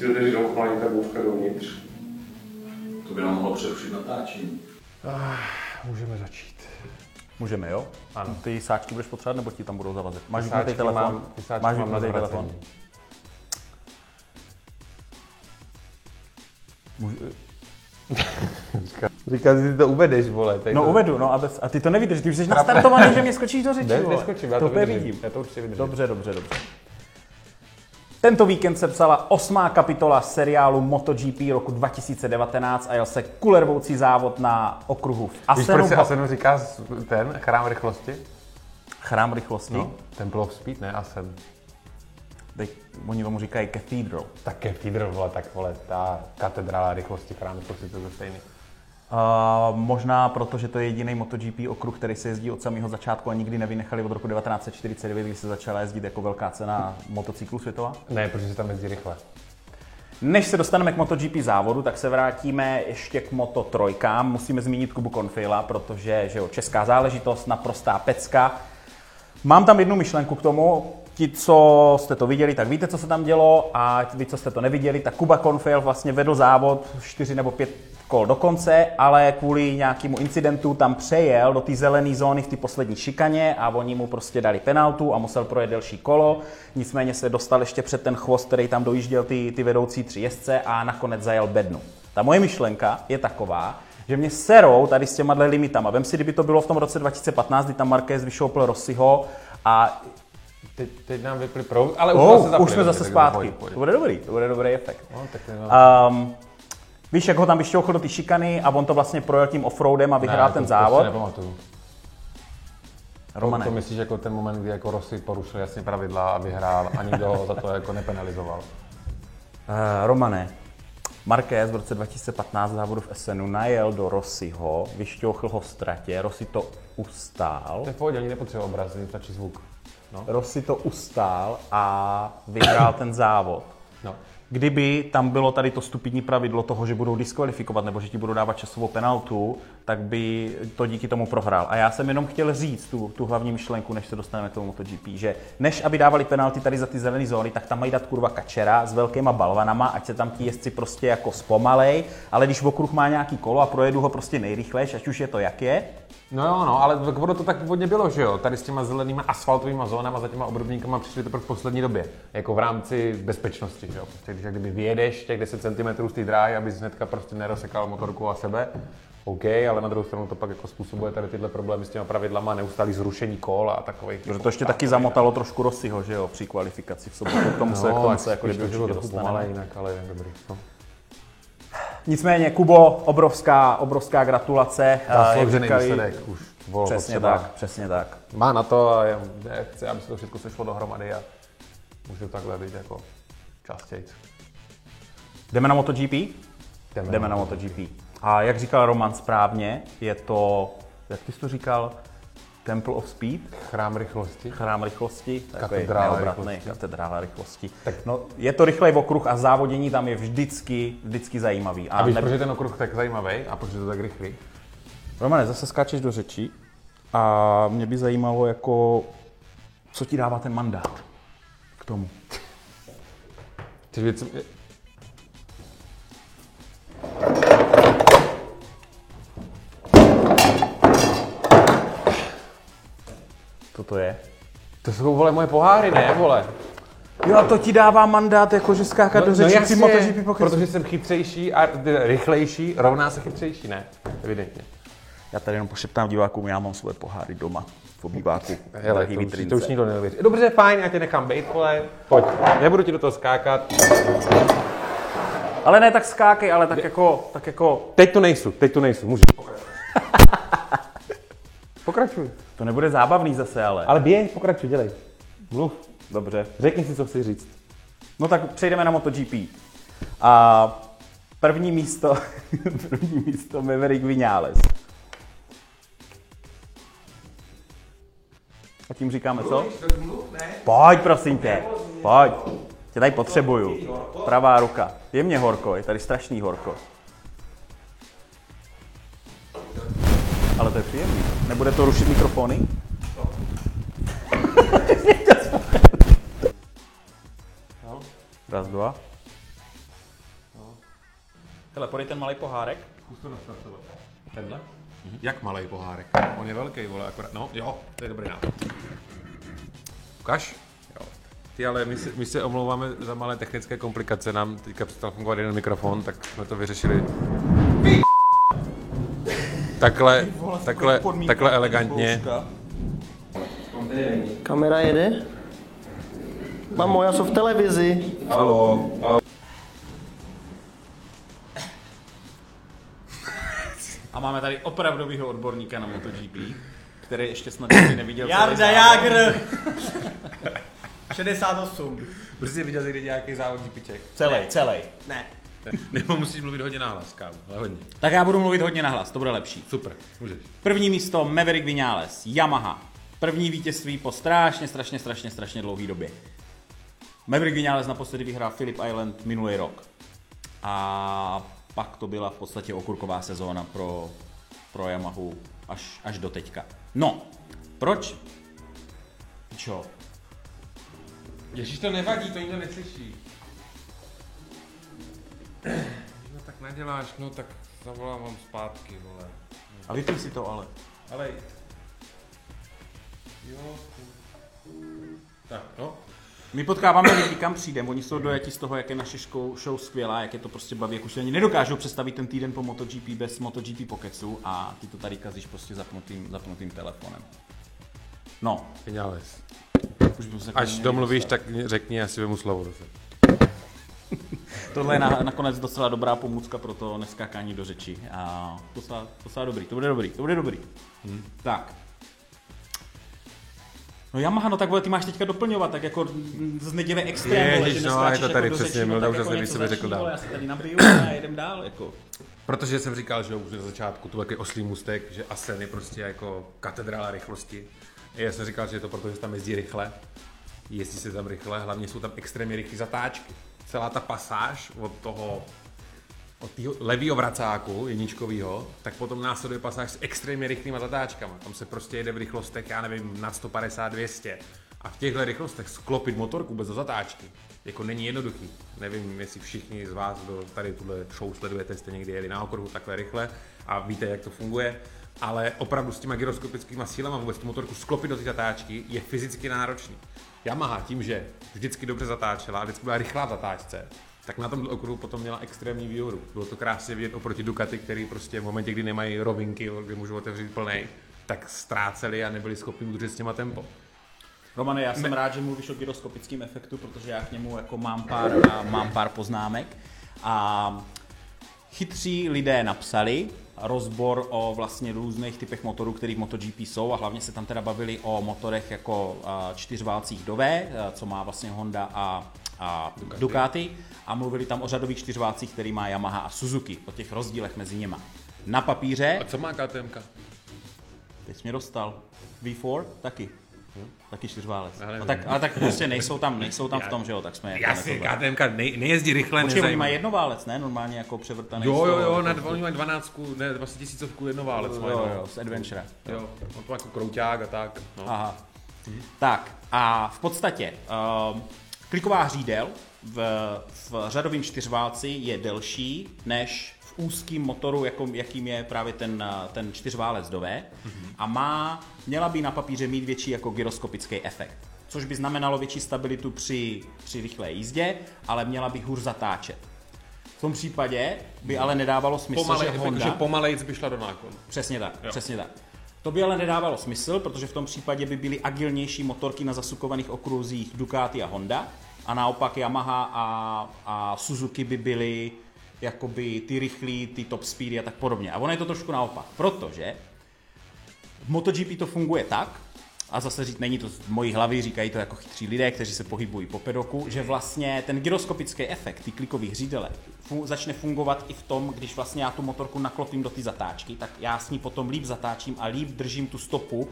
Ty jdeš do malý ta bůvka dovnitř. To by nám mohlo přerušit natáčení. Můžeme začít. Můžeme, jo? Ano. Ty sáčky budeš potřebovat, nebo ti tam budou zavazit? Máš vypnutý telefon? mám- ty sáčky Máš mám na vypnutý telefon? Můžu- Říkal, že ty to uvedeš, vole. Tady No to... uvedu, no a, bez, a ty to nevíš, ty už jsi nastartovaný, že mě skočíš do řeči, Ne, vole. neskočím, já to to, vidím. Já to určitě vydržím. Dobře, dobře, dobře. Tento víkend se psala osmá kapitola seriálu MotoGP roku 2019 a jel se kulervoucí závod na okruhu v Víš, Asenu. proč se Asenu říká ten chrám rychlosti? Chrám rychlosti. No. Temple of Speed, ne Asen. Teď oni tomu říkají Cathedral. Tak Cathedral, vole, tak vole, ta katedrála rychlosti, chrám rychlosti, to je stejný. Uh, možná proto, že to je jediný MotoGP okruh, který se jezdí od samého začátku a nikdy nevynechali od roku 1949, kdy se začala jezdit jako velká cena motocyklu světová. Ne, protože se tam jezdí rychle. Než se dostaneme k MotoGP závodu, tak se vrátíme ještě k Moto trojkám. Musíme zmínit Kubu Konfila, protože že jo, česká záležitost, naprostá pecka. Mám tam jednu myšlenku k tomu. Ti, co jste to viděli, tak víte, co se tam dělo a vy, co jste to neviděli, tak Kuba Konfil vlastně vedl závod čtyři nebo pět kol do konce, ale kvůli nějakému incidentu tam přejel do té zelené zóny v té poslední šikaně a oni mu prostě dali penaltu a musel projet delší kolo. Nicméně se dostal ještě před ten chvost, který tam dojížděl ty, ty vedoucí tři jezdce a nakonec zajel bednu. Ta moje myšlenka je taková, že mě serou tady s těma limitama. Vem si, kdyby to bylo v tom roce 2015, kdy tam Marquez vyšoupl Rossiho a Teď, teď nám vypli proud, ale už, oh, jsme, zapli, už jsme zase zpátky. pojď, pojď. To bude dobrý, to bude dobrý efekt. No, tak to Um, víš, jak ho tam vyšťouchl do ty šikany a on to vlastně projel tím offroadem a vyhrál Ne, ten to, závod. To. Romane, To myslíš jako ten moment, kdy jako Rossi porušil jasně pravidla a vyhrál a nikdo ho za to jako nepenalizoval. uh, Romane, Marquez v roce 2015 v závodu v Essenu najel do Rossiho, vyšťouchl ho v ztratě, Rossi to ustál. To je v pohodě, ani nepotřebuje obraz, stačí zvuk. No. Rossi to ustál a vyhrál ten závod. no. Kdyby tam bylo tady to stupidní pravidlo toho, že budou diskvalifikovat nebo že ti budou dávat časovou penaltu, tak by to díky tomu prohrál. A já jsem jenom chtěl říct tu, tu hlavní myšlenku, než se dostaneme k tomu MotoGP, že než aby dávali penalty tady za ty zelené zóny, tak tam mají dát kurva kačera s velkýma balvanama, ať se tam ti jezdci prostě jako zpomalej, ale když v okruh má nějaký kolo a projedu ho prostě nejrychlejš, ať už je to jak je, No jo, no, ale ono to tak původně bylo, že jo? Tady s těma zelenýma asfaltovými zónama za těma obrubníkama přišli teprve v poslední době. Jako v rámci bezpečnosti, že jo? Prostě když jak kdyby vyjedeš těch 10 cm z té dráhy, abys hnedka prostě nerozsekal motorku a sebe, OK, ale na druhou stranu to pak jako způsobuje tady tyhle problémy s těma pravidlama, neustálý zrušení kol a takových. protože to ještě taky zamotalo trošku Rossiho, že jo, při kvalifikaci v sobotu, k tomu se, k tomu se jako kdyby to bylo určitě dostaneme. jinak, ale dobrý. No. Nicméně, Kubo, obrovská, obrovská gratulace. Zasloužený říkali- výsledek už. Bylo Přesně potřeba. tak, přesně tak. Má na to a je, je, chce, aby se to všechno sešlo dohromady a může to takhle být jako častěji. Jdeme na MotoGP? Jdeme na MotoGP. A jak říkal Roman správně, je to, jak ty jsi to říkal, Temple of Speed, Chrám rychlosti. chrám rychlosti, Katedrála rychlosti. katedrála rychlosti. Tak. No, je to rychlej okruh a závodění tam je vždycky, vždycky zajímavý. A víš, ne- proč je ten okruh tak zajímavý a proč je to tak rychlý? Romane, zase skáčeš do řeči a mě by zajímalo, jako, co ti dává ten mandát k tomu. Ty věci... to je? To jsou, vole, moje poháry, ne, vole? Jo, a to ti dává mandát, jakože skákat do řeči při MotoGP pokrytí. protože jsem chytřejší a rychlejší rovná se chytřejší, ne? Evidentně. Já tady jenom pošeptám divákům, já mám svoje poháry doma v obýváku. Hele, to už, to už nikdo neuvěří. Dobře, fajn, já tě nechám bejt, vole. Pojď, nebudu ti do toho skákat. Ale ne tak skákej, ale tak jako, tak jako, Teď tu nejsou, teď tu nejsou, můžu. Pokračuj. to nebude zábavný zase, ale. Ale běž, pokračuj, dělej. Mluv. Dobře. Řekni si, co chci říct. No tak přejdeme na MotoGP. A první místo, první místo Maverick Vinales. A tím říkáme co? Pojď, prosím tě. Pojď. Tě tady potřebuju. Pravá ruka. Je mě horko, je tady strašný horko. Ale to je příjemný. Nebude to rušit mikrofony? Raz, dva. Hele, podej ten malý pohárek. Zkus to nastartovat. Tenhle? Mhm. Jak malý pohárek? On je velký, vole, akorát. No, jo, to je dobrý nápad. Ukaž? Jo. Ty ale my se, my se omlouváme za malé technické komplikace, nám teďka přestal fungovat jeden mikrofon, tak jsme to vyřešili. Takhle, takhle, takhle elegantně. Kamera jede? Mamo, já jsem v televizi. Halo. A máme tady opravdového odborníka na MotoGP, který ještě snad nikdy neviděl Jarda. Jágr! 68. Prostě viděl jsi kdy nějaký závodní piček. Celý, celý. Ne. Nebo musíš mluvit hodně nahlas, kámo, ale hodně. Tak já budu mluvit hodně nahlas, to bude lepší. Super, můžeš. První místo Maverick Vinales, Yamaha. První vítězství po strašně, strašně, strašně, strašně dlouhé době. Maverick Vinales naposledy vyhrál Philip Island minulý rok. A pak to byla v podstatě okurková sezóna pro, pro Yamahu až, až do teďka. No, proč? Čo? Ježíš, to nevadí, to nikdo neslyší. No tak neděláš, no tak zavolám vám zpátky, vole. A vypni si to ale. Ale... Jo. Tak, no. My potkáváme lidi, kam přijdem, oni jsou dojati z toho, jak je naše show, show skvělá, jak je to prostě baví, jak už si ani nedokážou představit ten týden po MotoGP bez MotoGP Pocketsu a ty to tady kazíš prostě zapnutým, zapnutým telefonem. No, se Až domluvíš, tak řekni, já si vemu slovo zase. Tohle je na, nakonec docela dobrá pomůcka pro to neskákání do řeči. A docela, docela dobrý, to bude dobrý, to bude dobrý. Hmm. Tak. No Yamaha, no tak vole, ty máš teďka doplňovat, tak jako z neděle extrém, vole, Ježiš, že no, je to tady jako přesně, řeči, no, Milda tak už jako zase ví, něco co řekl dál. vole, Já se tady nabiju a jedem dál, jako. Protože jsem říkal, že už na začátku tu takový oslý mustek, že Asen je prostě jako katedrála rychlosti. Já jsem říkal, že je to proto, že tam jezdí rychle. Jezdí se tam rychle, hlavně jsou tam extrémně rychlé zatáčky. Celá ta pasáž od toho od toho levýho vracáku, jedničkovýho, tak potom následuje pasáž s extrémně rychlýma zatáčkama. Tam se prostě jede v rychlostech, já nevím, nad 150, 200. A v těchto rychlostech sklopit motorku bez zatáčky, jako není jednoduchý. Nevím, jestli všichni z vás, kdo tady tuhle show sledujete, jste někdy jeli na okruhu takhle rychle a víte, jak to funguje. Ale opravdu s těma gyroskopickými sílama vůbec tu motorku sklopit do té zatáčky je fyzicky náročný. Yamaha tím, že vždycky dobře zatáčela, vždycky byla rychlá v zatáčce, tak na tom okruhu potom měla extrémní výhodu. Bylo to krásně vidět oproti Ducati, který prostě v momentě, kdy nemají rovinky, kdy můžou otevřít plnej, tak ztráceli a nebyli schopni udržet s těma tempo. Romane, já jsem rád, že mluvíš o gyroskopickém efektu, protože já k němu jako mám pár, a mám pár poznámek. A chytří lidé napsali rozbor o vlastně různých typech motorů, který v MotoGP jsou a hlavně se tam teda bavili o motorech jako čtyřválcích Dové, co má vlastně Honda a, a Ducati. Ducati a mluvili tam o řadových čtyřválcích, který má Yamaha a Suzuki, o těch rozdílech mezi nima. Na papíře, A co má KTM? teď mě dostal, V4 taky. Taky čtyřválec. Já nevím. No tak, ale tak prostě nejsou tam, nejsou tam v tom, že jo, tak jsme jako Jasně, nekobrali. KTM nej, nejezdí rychle, Počkej, oni mají jednoválec, ne? Normálně jako převrtaný. Jo, jo, jo, jako- na, oni mají 12, ne, 20 tisícovku jednoválec. jo, jo, no. jo, z Adventure. Jo, on to jako krouťák a tak. No. Aha. Tak a v podstatě um, kliková hřídel v, v řadovém čtyřválci je delší než v úzkým motoru, jako, jakým je právě ten, uh, ten čtyřválec dové a má, měla by na papíře mít větší jako gyroskopický efekt. Což by znamenalo větší stabilitu při, při rychlé jízdě, ale měla by hůř zatáčet. V tom případě by ale nedávalo smysl, Pomalej, že Honda... že pomalejc by šla do náklonu. Přesně tak, jo. přesně tak. To by ale nedávalo smysl, protože v tom případě by byly agilnější motorky na zasukovaných okruzích Ducati a Honda a naopak Yamaha a, a Suzuki by byly jakoby ty rychlí, ty top speedy a tak podobně. A ono je to trošku naopak, protože v MotoGP to funguje tak, a zase říct, není to z mojí hlavy, říkají to jako chytří lidé, kteří se pohybují po pedoku, že vlastně ten gyroskopický efekt, ty klikových hřídele, fu- začne fungovat i v tom, když vlastně já tu motorku naklopím do té zatáčky, tak já s ní potom líp zatáčím a líp držím tu stopu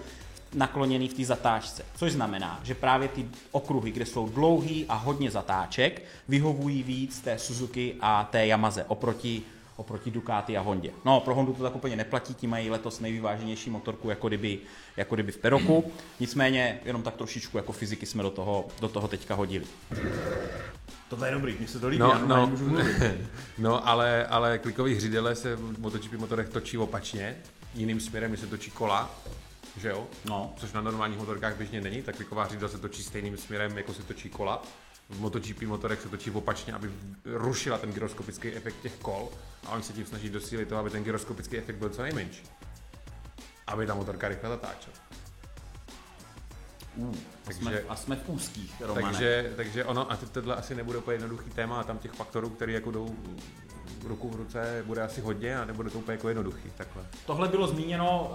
nakloněný v té zatáčce. Což znamená, že právě ty okruhy, kde jsou dlouhý a hodně zatáček, vyhovují víc té Suzuki a té Yamaze oproti oproti Ducati a Hondě. No, pro Hondu to tak úplně neplatí, ti mají letos nejvyváženější motorku, jako kdyby, jako kdyby v Peroku. Nicméně, jenom tak trošičku jako fyziky jsme do toho, do toho teďka hodili. Tohle je dobrý, mně se to líbí, No, já no, můžu mluvit. no ale, ale klikový hřídele se v MotoGP motorech točí opačně, jiným směrem, když se točí kola, že jo? No. Což na normálních motorkách běžně není, tak kliková hřídla se točí stejným směrem, jako se točí kola. V MotoGP motorech se točí opačně, aby rušila ten gyroskopický efekt těch kol a oni se tím snaží dosílit toho, aby ten gyroskopický efekt byl co nejmenší. Aby ta motorka rychle zatáčela. A jsme, Takže- a jsme v úzkých, Romane. Takže, takže ono, a to- tohle asi nebude úplně jednoduchý téma, a tam těch faktorů, které jako jdou ruku v ruce, bude asi hodně a nebude to úplně jako jednoduchý takhle. Tohle bylo zmíněno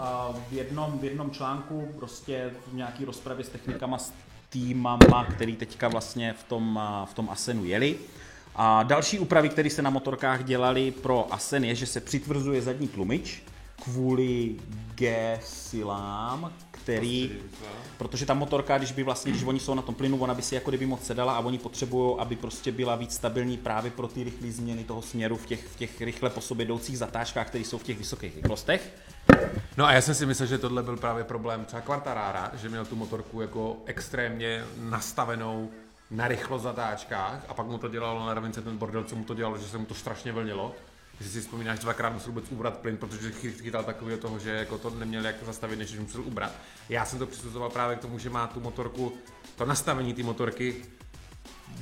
v jednom, v jednom článku, prostě v nějaký rozpravě s technikama, s týmama, který teďka vlastně v tom, v tom Asenu jeli. A další úpravy, které se na motorkách dělaly pro Asen, je, že se přitvrzuje zadní tlumič kvůli G-silám, který, protože ta motorka, když by vlastně, když oni jsou na tom plynu, ona by si jako kdyby moc sedala a oni potřebují, aby prostě byla víc stabilní právě pro ty rychlé změny toho směru v těch, v těch rychle po sobě jdoucích zatáčkách, které jsou v těch vysokých rychlostech. No a já jsem si myslel, že tohle byl právě problém třeba Quartarara, že měl tu motorku jako extrémně nastavenou na rychlo zatáčkách a pak mu to dělalo na rovince ten bordel, co mu to dělalo, že se mu to strašně vlnilo. Jestli si vzpomínáš, dvakrát musel vůbec ubrat plyn, protože chy- chytal takového toho, že jako to neměl jak zastavit, než musel ubrat. Já jsem to přisuzoval právě k tomu, že má tu motorku, to nastavení té motorky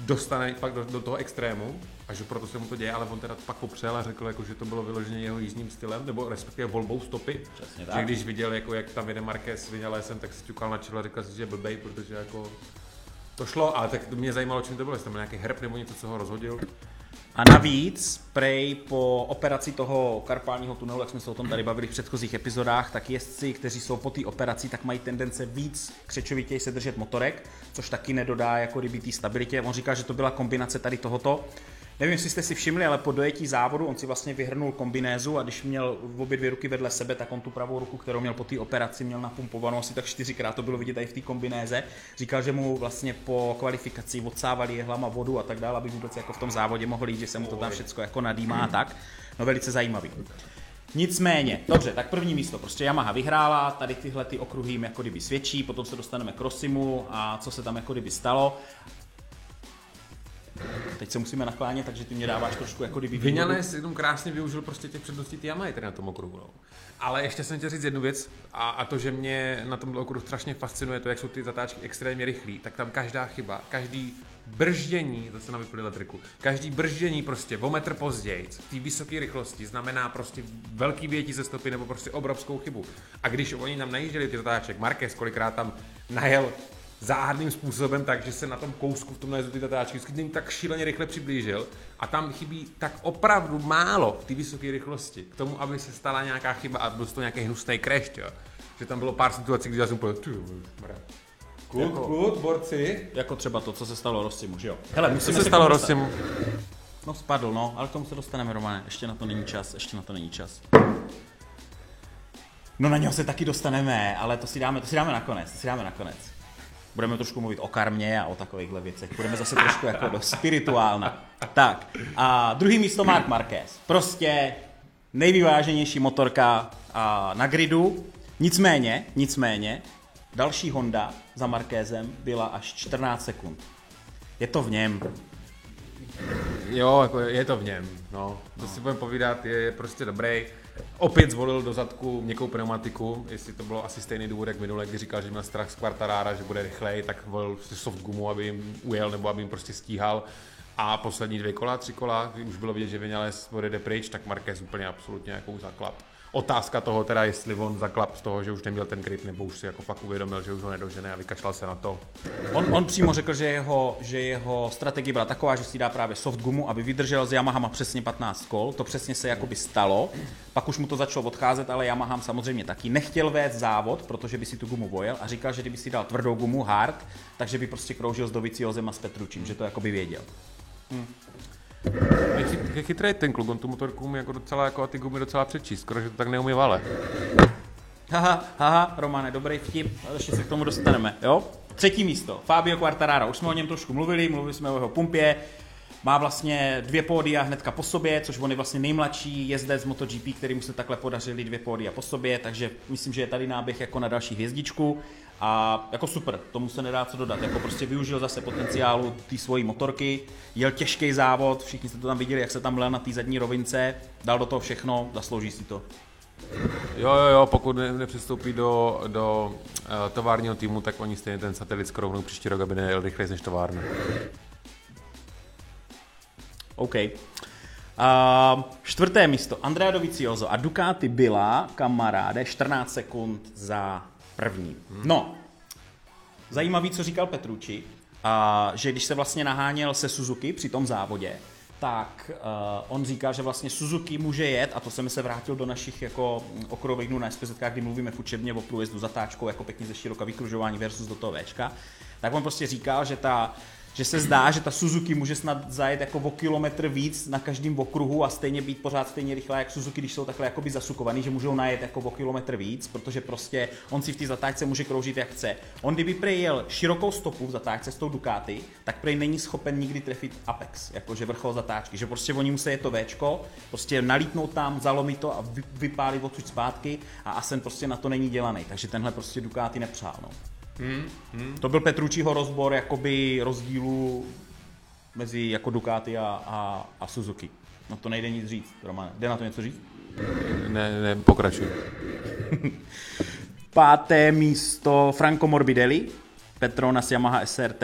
dostane fakt do, do toho extrému a že proto se mu to děje, ale on teda pak popřel a řekl, jako, že to bylo vyloženě jeho jízdním stylem, nebo respektive volbou stopy. Přesně Že tak. když viděl, jako, jak tam jede Marquez Vinalesem, tak si ťukal na čelo a říkal si, že je blbej, protože jako to šlo, ale tak mě zajímalo, čím to bylo, jestli tam byl nějaký herb nebo něco, co ho rozhodil. A navíc, prej po operaci toho karpálního tunelu, jak jsme se o tom tady bavili v předchozích epizodách, tak jezdci, kteří jsou po té operaci, tak mají tendence víc křečovitěji se držet motorek, což taky nedodá jako té stabilitě. On říká, že to byla kombinace tady tohoto. Nevím, jestli jste si všimli, ale po dojetí závodu on si vlastně vyhrnul kombinézu a když měl v obě dvě ruky vedle sebe, tak on tu pravou ruku, kterou měl po té operaci, měl napumpovanou asi tak čtyřikrát, to bylo vidět i v té kombinéze. Říkal, že mu vlastně po kvalifikaci odsávali jehlama vodu a tak dále, aby vůbec jako v tom závodě mohl jít, že se mu to tam všechno jako nadýmá a tak. No velice zajímavý. Nicméně, dobře, tak první místo, prostě Yamaha vyhrála, tady tyhle ty okruhy jim jako kdyby svědčí, potom se dostaneme k Rosimu a co se tam jako kdyby stalo. Teď se musíme naklánět, takže ty mě dáváš trošku jako kdyby výhodu. Vinales jenom krásně využil prostě těch předností ty Yamahy tady na tom okruhu. No. Ale ještě jsem chtěl říct jednu věc a, a to, že mě na tomhle okruhu strašně fascinuje to, jak jsou ty zatáčky extrémně rychlý, tak tam každá chyba, každý brždění, zase na vyplý elektriku, každý brždění prostě o metr později v té vysoké rychlosti znamená prostě velký větí ze stopy nebo prostě obrovskou chybu. A když oni tam najížděli ty zatáček, Marquez kolikrát tam najel záhadným způsobem tak, že se na tom kousku v tom najezdu ty zatáčky vždycky tak šíleně rychle přiblížil a tam chybí tak opravdu málo v té vysoké rychlosti k tomu, aby se stala nějaká chyba a byl to nějaký hnusný crash, jo. Že tam bylo pár situací, kdy já jsem mra. Kud, Jako- kud, borci. Jako třeba to, co se stalo Rosimu, že jo? Hele, Co se stalo tomu dostat. Rosim? No spadl, no, ale k tomu se dostaneme, Romane. Ještě na to není čas, ještě na to není čas. No na něho se taky dostaneme, ale to si dáme, to si dáme nakonec, to si dáme nakonec. Budeme trošku mluvit o karmě a o takovýchhle věcech. Budeme zase trošku jako do spirituálna. Tak, a druhý místo Mark Marquez. Prostě nejvyváženější motorka a, na gridu. Nicméně, nicméně, další Honda za Markézem byla až 14 sekund. Je to v něm. Jo, jako je to v něm, no. To si budeme povídat, je, je prostě dobrý. Opět zvolil do zadku měkkou pneumatiku, jestli to bylo asi stejný důvod, jak minule, kdy říkal, že měl strach z Quartarara, že bude rychlej, tak volil soft gumu, aby jim ujel nebo aby jim prostě stíhal. A poslední dvě kola, tři kola, už bylo vidět, že Vinales odjede pryč, tak Marquez úplně absolutně jako zaklap. Otázka toho teda, jestli on zaklap z toho, že už neměl ten grip, nebo už si jako fakt uvědomil, že už ho nedožene a vykašlal se na to. On, on přímo řekl, že jeho, že jeho strategie byla taková, že si dá právě soft gumu, aby vydržel s Yamahama přesně 15 kol. To přesně se jakoby stalo. Pak už mu to začalo odcházet, ale Yamaham samozřejmě taky nechtěl vést závod, protože by si tu gumu vojel a říkal, že kdyby si dal tvrdou gumu, hard, takže by prostě kroužil s Doviciozem a s Petručím, že to jakoby věděl. Chy- je chytrý ten kluk, on tu motorku umí jako docela jako a ty gumy docela přečíst, skoro, že to tak neumí vale. Haha, haha, Romane, dobrý vtip, ještě se k tomu dostaneme, jo? Třetí místo, Fabio Quartararo, už jsme o něm trošku mluvili, mluvili jsme o jeho pumpě, má vlastně dvě pódia hnedka po sobě, což on je vlastně nejmladší jezdec z MotoGP, kterým se takhle podařili dvě pódia po sobě, takže myslím, že je tady náběh jako na další hvězdičku. A jako super, tomu se nedá co dodat. Jako prostě využil zase potenciálu té svojí motorky, jel těžký závod, všichni jste to tam viděli, jak se tam byl na té zadní rovince, dal do toho všechno, zaslouží si to. Jo, jo, jo, pokud ne, nepřistoupí do, do uh, továrního týmu, tak oni stejně ten satelit skrovnou příští rok, aby nejel rychleji než továrna. OK. Uh, čtvrté místo, Andrea Dovizioso a Ducati byla, kamaráde, 14 sekund za první. No, zajímavý, co říkal Petrucci, a že když se vlastně naháněl se Suzuki při tom závodě, tak uh, on říká, že vlastně Suzuki může jet, a to jsem se vrátil do našich jako okruhových dnů na SPZ, kdy mluvíme v učebně o průjezdu zatáčkou, jako pěkně ze široka vykružování versus do toho Včka, tak on prostě říkal, že ta že se zdá, že ta Suzuki může snad zajet jako o kilometr víc na každém okruhu a stejně být pořád stejně rychlá, jak Suzuki, když jsou takhle jakoby zasukovaný, že můžou najet jako o kilometr víc, protože prostě on si v té zatáčce může kroužit jak chce. On kdyby prej jel širokou stopu v zatáčce s tou Ducati, tak prej není schopen nikdy trefit Apex, jakože vrchol zatáčky, že prostě oni musí jet to Včko, prostě nalítnout tam, zalomit to a vy, vypálit odsud zpátky a Asen prostě na to není dělaný, takže tenhle prostě Ducati nepřál. No. Hmm, hmm. To byl Petrucciho rozbor jakoby rozdílu mezi jako Ducati a, a, a Suzuki. No to nejde nic říct, Roman. Jde na to něco říct? Ne, ne, pokračuj. Páté místo Franco Morbidelli, Petronas Yamaha SRT.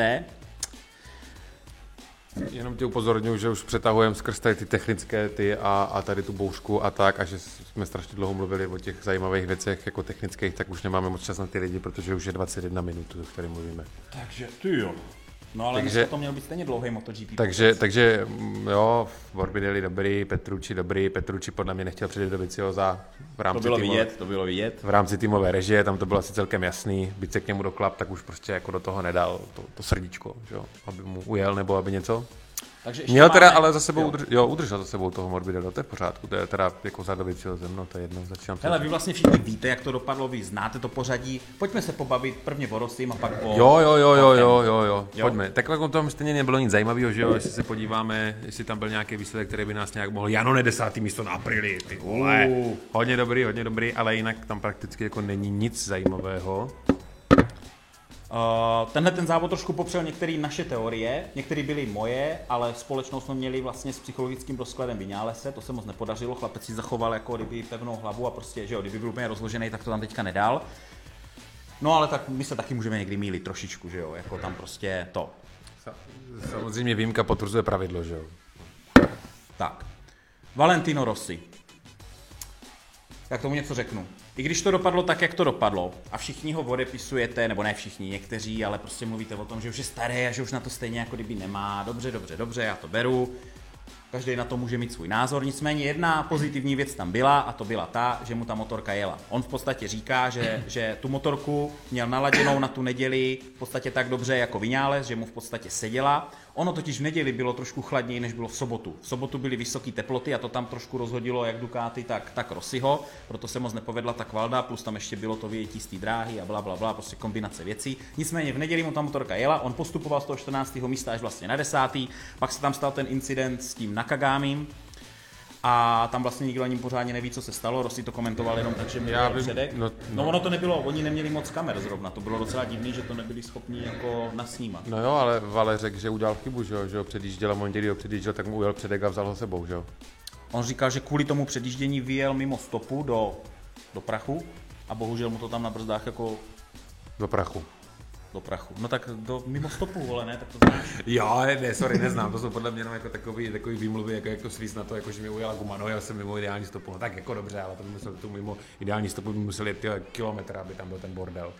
Jenom tě upozorňuji, že už přetahujeme skrz tady ty technické ty a, a tady tu boušku a tak a že jsme strašně dlouho mluvili o těch zajímavých věcech jako technických, tak už nemáme moc čas na ty lidi, protože už je 21 minut, o kterém mluvíme. Takže ty jo. No ale takže, to měl být stejně dlouhý MotoGP. Takže, takže jo, Morbidelli dobrý, Petrucci dobrý, Petrucci podle mě nechtěl přijet do Vicioza v rámci to bylo týmové, vidět, to bylo vidět. V rámci týmové režie, tam to bylo asi celkem jasný, byť se k němu doklap, tak už prostě jako do toho nedal to, to srdíčko, že jo, aby mu ujel nebo aby něco. Takže ještě Měl teda máme- ale za sebou, jo. udrž, jo, udržel za sebou toho Morbidelli, to je v pořádku, to je teda jako za Dovizioza, no to je jedno, začínám Hele, vy vlastně všichni víte, jak to dopadlo, vy znáte to pořadí. Pojďme se pobavit prvně o Rosim a pak o... Jo, jo, jo, jo, o jo, jo, jo, pojďme. Tak jako tom stejně nebylo nic zajímavého, že jo, jestli se podíváme, jestli tam byl nějaký výsledek, který by nás nějak mohl, Janone desátý místo na apríli, ty vole. Hodně dobrý, hodně dobrý, ale jinak tam prakticky jako není nic zajímavého. Uh, tenhle ten závod trošku popřel některé naše teorie, některé byly moje, ale společnou jsme měli vlastně s psychologickým rozkladem Vinálese, to se moc nepodařilo, chlapec si zachoval jako kdyby pevnou hlavu a prostě, že jo, kdyby byl úplně rozložený, tak to tam teďka nedal. No ale tak my se taky můžeme někdy mílit trošičku, že jo, jako tam prostě to. Sa- Samozřejmě výjimka potvrzuje pravidlo, že jo. Tak. Valentino Rossi. Jak tomu něco řeknu? I když to dopadlo tak, jak to dopadlo, a všichni ho odepisujete, nebo ne všichni, někteří, ale prostě mluvíte o tom, že už je starý a že už na to stejně jako kdyby nemá. Dobře, dobře, dobře, já to beru. Každý na to může mít svůj názor, nicméně jedna pozitivní věc tam byla a to byla ta, že mu ta motorka jela. On v podstatě říká, že, že tu motorku měl naladěnou na tu neděli v podstatě tak dobře jako Vinales, že mu v podstatě seděla. Ono totiž v neděli bylo trošku chladněji, než bylo v sobotu. V sobotu byly vysoké teploty a to tam trošku rozhodilo jak Ducati, tak, tak Rossiho, proto se moc nepovedla ta kvalda, plus tam ještě bylo to vyjetí z té dráhy a bla, bla, bla, prostě kombinace věcí. Nicméně v neděli mu ta motorka jela, on postupoval z toho 14. místa až vlastně na 10. Pak se tam stal ten incident s tím Nakagámím, a tam vlastně nikdo ani pořádně neví, co se stalo. Rossi to komentoval jenom tak, že mi vím, předek. no- No, no. no, ono to nebylo, oni neměli moc kamer zrovna, to bylo docela divný, že to nebyli schopni jako nasnímat. No jo, ale Vale řekl, že udělal chybu, že jo, že ho předjížděl a v pondělí ho předjížděl, tak mu ujel předek a vzal ho sebou, že jo. On říkal, že kvůli tomu předjíždění vyjel mimo stopu do, do prachu a bohužel mu to tam na brzdách jako Do prachu. Do prachu. No tak do, mimo stopu, vole, ne, tak to znáš. Jo, ne, sorry, neznám, to jsou podle mě jenom jako takový, takový výmluvy, jako, jako svíz na to, jako, že mi ujela guma, no já jsem mimo ideální stopu, no tak jako dobře, ale to by musel, tu mimo ideální stopu by musel jet tyhle kilometr, aby tam byl ten bordel.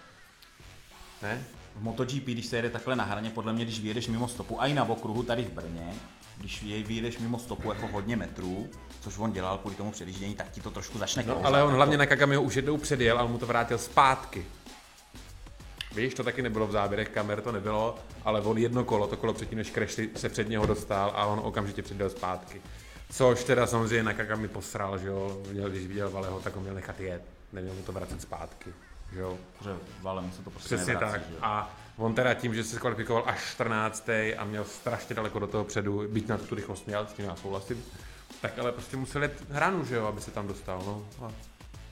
Ne? V MotoGP, když se jede takhle na hraně, podle mě, když vyjedeš mimo stopu, a i na okruhu tady v Brně, když jej vyjedeš mimo stopu jako hodně metrů, což on dělal kvůli tomu předjíždění, tak ti to trošku začne No, ale on hlavně to, na Kakami ho už jednou předjel a on mu to vrátil zpátky. Víš, to taky nebylo v záběrech kamer, to nebylo, ale on jedno kolo, to kolo předtím, než Crashly se před něho dostal a on okamžitě předjel zpátky. Což teda samozřejmě na Kakami posral, že jo, měl, když viděl Valeho, tak ho měl nechat jet, neměl mu to vracet zpátky, že jo. Že Vale mu se to prostě Přesně nevrací, tak. že. A on teda tím, že se kvalifikoval až 14. a měl strašně daleko do toho předu, byť na tu rychlost měl, s tím já souhlasím, tak ale prostě musel jet hranu, že jo, aby se tam dostal, no. A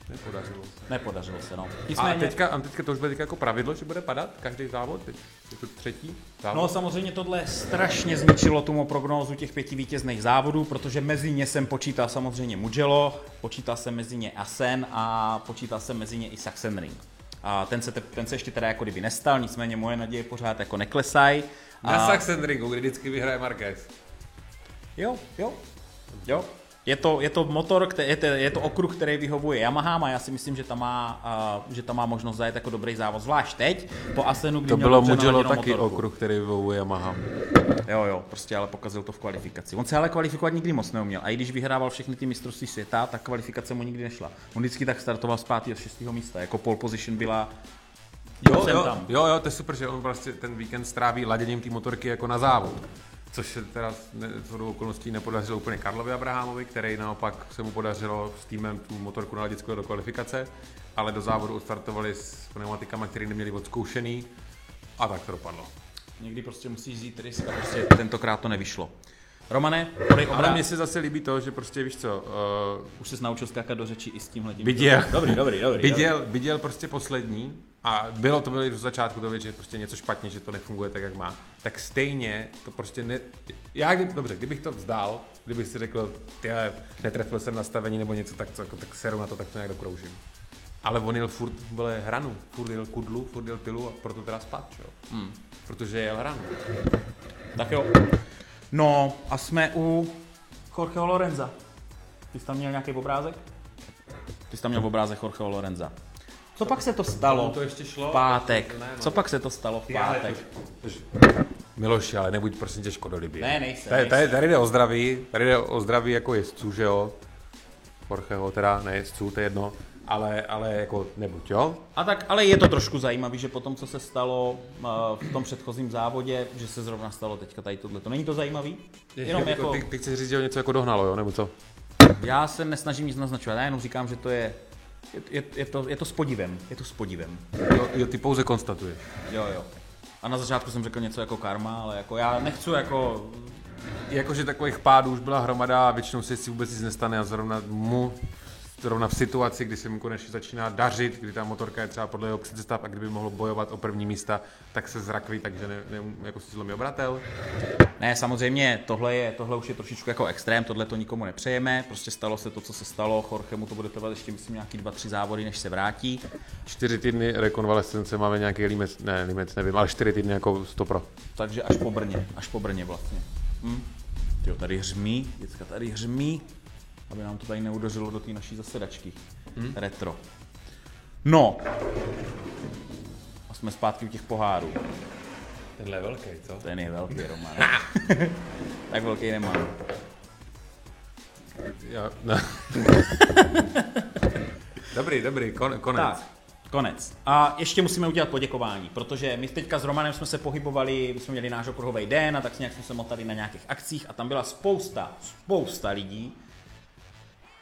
Nepodařilo se. Nepodařilo se, no. A Nicméně, teďka, a teďka to už bude teďka jako pravidlo, že bude padat každý závod? Teď je to třetí závod? No samozřejmě tohle strašně zničilo tu mou prognózu těch pěti vítězných závodů, protože mezi ně jsem počítal samozřejmě Mugello, počítal jsem mezi ně Asen a počítal jsem mezi ně i Sachsenring. A ten se, te, ten se ještě teda jako kdyby nestal, nicméně moje naděje pořád jako neklesají. Na A- Sachsenringu, kdy vždycky vyhraje Marquez. Jo, jo, jo. Je to, je to motor, který, je, to, je to okruh, který vyhovuje Yamahám a já si myslím, že tam má, uh, že tam má možnost zajet jako dobrý závod. Zvlášť teď, po Asenu, kdy To měl bylo Mugello taky motorku. okruh, který vyhovuje Yamaha. Jo, jo, prostě ale pokazil to v kvalifikaci. On se ale kvalifikovat nikdy moc neuměl. A i když vyhrával všechny ty mistrovství světa, tak kvalifikace mu nikdy nešla. On vždycky tak startoval z 5. a 6. místa. Jako pole position byla Jo, jo, tam. jo, jo, to je super, že on vlastně ten víkend stráví laděním té motorky jako na závod. Což se teda shodou okolností nepodařilo úplně Karlovi Abrahamovi, který naopak se mu podařilo s týmem tu motorku naladit skvěle do kvalifikace, ale do závodu odstartovali s pneumatikama, které neměli odzkoušený a tak to dopadlo. Někdy prostě musíš vzít risk a prostě tentokrát to nevyšlo. Romane, podej Ale obrát. mně se zase líbí to, že prostě víš co, uh, Už se naučil skákat do řeči i s tímhle. Viděl. Dobrý, dobrý, dobrý. viděl, viděl prostě poslední a bylo to bylo i do začátku to věc, že prostě něco špatně, že to nefunguje tak, jak má. Tak stejně to prostě ne... Já, kdy, dobře, kdybych to vzdal, kdybych si řekl, ty netrefil jsem nastavení nebo něco, tak, tak, tak seru na to, tak to nějak dokroužím. Ale on jel furt vole, hranu, furt jel kudlu, furt jel pilu a proto teda spad, jo. Hmm. Protože jel hranu. Tak jo. No a jsme u Jorgeho Lorenza. Ty jsi tam měl nějaký obrázek? Ty jsi tam měl obrázek Jorgeho Lorenza. Co pak se to stalo to ještě šlo? v pátek? Ne, no. Co pak se to stalo v pátek? Miloši, ale nebuď prosím tě škodolibý. Ne, nejsem, Tady, tady, tady jde o zdraví, tady jde o zdraví jako jezdců, že jo. Jorgeho teda, ne jezdců, to je jedno. Ale, ale jako nebuď, jo. A tak, ale je to trošku zajímavé, že po tom, co se stalo uh, v tom předchozím závodě, že se zrovna stalo teďka tady tohle. To není to zajímavý? Jenom jako, Ty, ty chceš říct, že ho něco jako dohnalo, jo, nebo co? já se nesnažím nic naznačovat, já jenom říkám, že to je, je, je, je, to, je to s podivem, je to s podivem. Jo, jo ty pouze konstatuješ. Jo, jo. A na začátku jsem řekl něco jako karma, ale jako já nechci jako... Jakože takových pádů už byla hromada a většinou se si vůbec nic nestane a zrovna mu zrovna v situaci, kdy se mu konečně začíná dařit, kdy ta motorka je třeba podle jeho představ a kdyby mohl bojovat o první místa, tak se zrakví, takže ne, ne, jako si zlomí obratel. Ne, samozřejmě, tohle, je, tohle už je trošičku jako extrém, tohle to nikomu nepřejeme, prostě stalo se to, co se stalo, Jorge mu to bude trvat ještě, myslím, nějaký dva, tři závody, než se vrátí. Čtyři týdny rekonvalescence, máme nějaký limec, ne, limec nevím, ale čtyři týdny jako 100 pro. Takže až po Brně, až po Brně vlastně. Hm? Jo, tady hřmí, děcka tady hřmí, aby nám to tady neudeřilo do té naší zasedačky. Hm? Retro. No. A jsme zpátky u těch pohárů. Tenhle je velký, co? Ten je velký, Roman. tak velký nemám. Já, ne. dobrý, dobrý, kon, konec. Tak, konec. A ještě musíme udělat poděkování, protože my teďka s Romanem jsme se pohybovali, my jsme měli náš okruhový den a tak nějak jsme se motali na nějakých akcích a tam byla spousta, spousta lidí,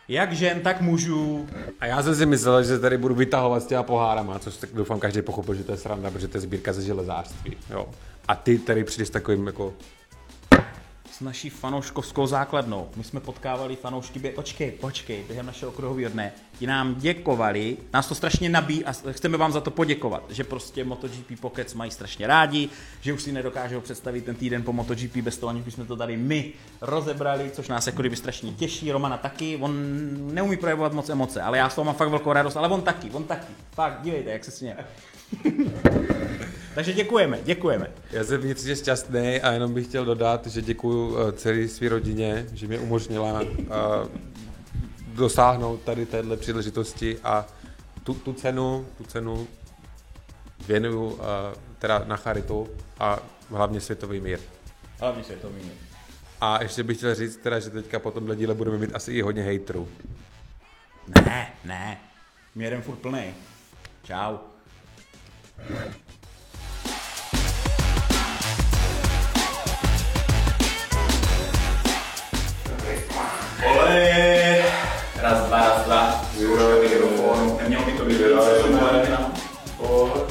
jak žen, tak mužů. A já jsem si myslel, že tady budu vytahovat s těma pohárama, což tak doufám každý pochopil, že to je sranda, protože to je sbírka ze železářství. Jo. A ty tady přijdeš takovým jako s naší fanouškovskou základnou. My jsme potkávali fanoušky, bě... počkej, počkej, během našeho okruhového dne. Ti nám děkovali, nás to strašně nabí a chceme vám za to poděkovat, že prostě MotoGP Pockets mají strašně rádi, že už si nedokážou představit ten týden po MotoGP bez toho, aniž bychom to tady my rozebrali, což nás jako kdyby strašně těší. Romana taky, on neumí projevovat moc emoce, ale já z toho mám fakt velkou radost, ale on taky, on taky. Fakt, dívejte, jak se směje. Takže děkujeme, děkujeme. Já jsem vnitřně šťastný a jenom bych chtěl dodat, že děkuji eh, celé své rodině, že mě umožnila eh, dosáhnout tady téhle příležitosti a tu, tu cenu, tu cenu věnuju eh, teda na charitu a hlavně světový mír. Hlavně to míní. A ještě bych chtěl říct teda, že teďka po tomhle díle budeme mít asi i hodně hejtrů. Ne, ne. Jedem furt plný. Čau. Olé! Raz, dva, raz, dva. Zkouška mikrofonu. Nemělo by to být. Olé.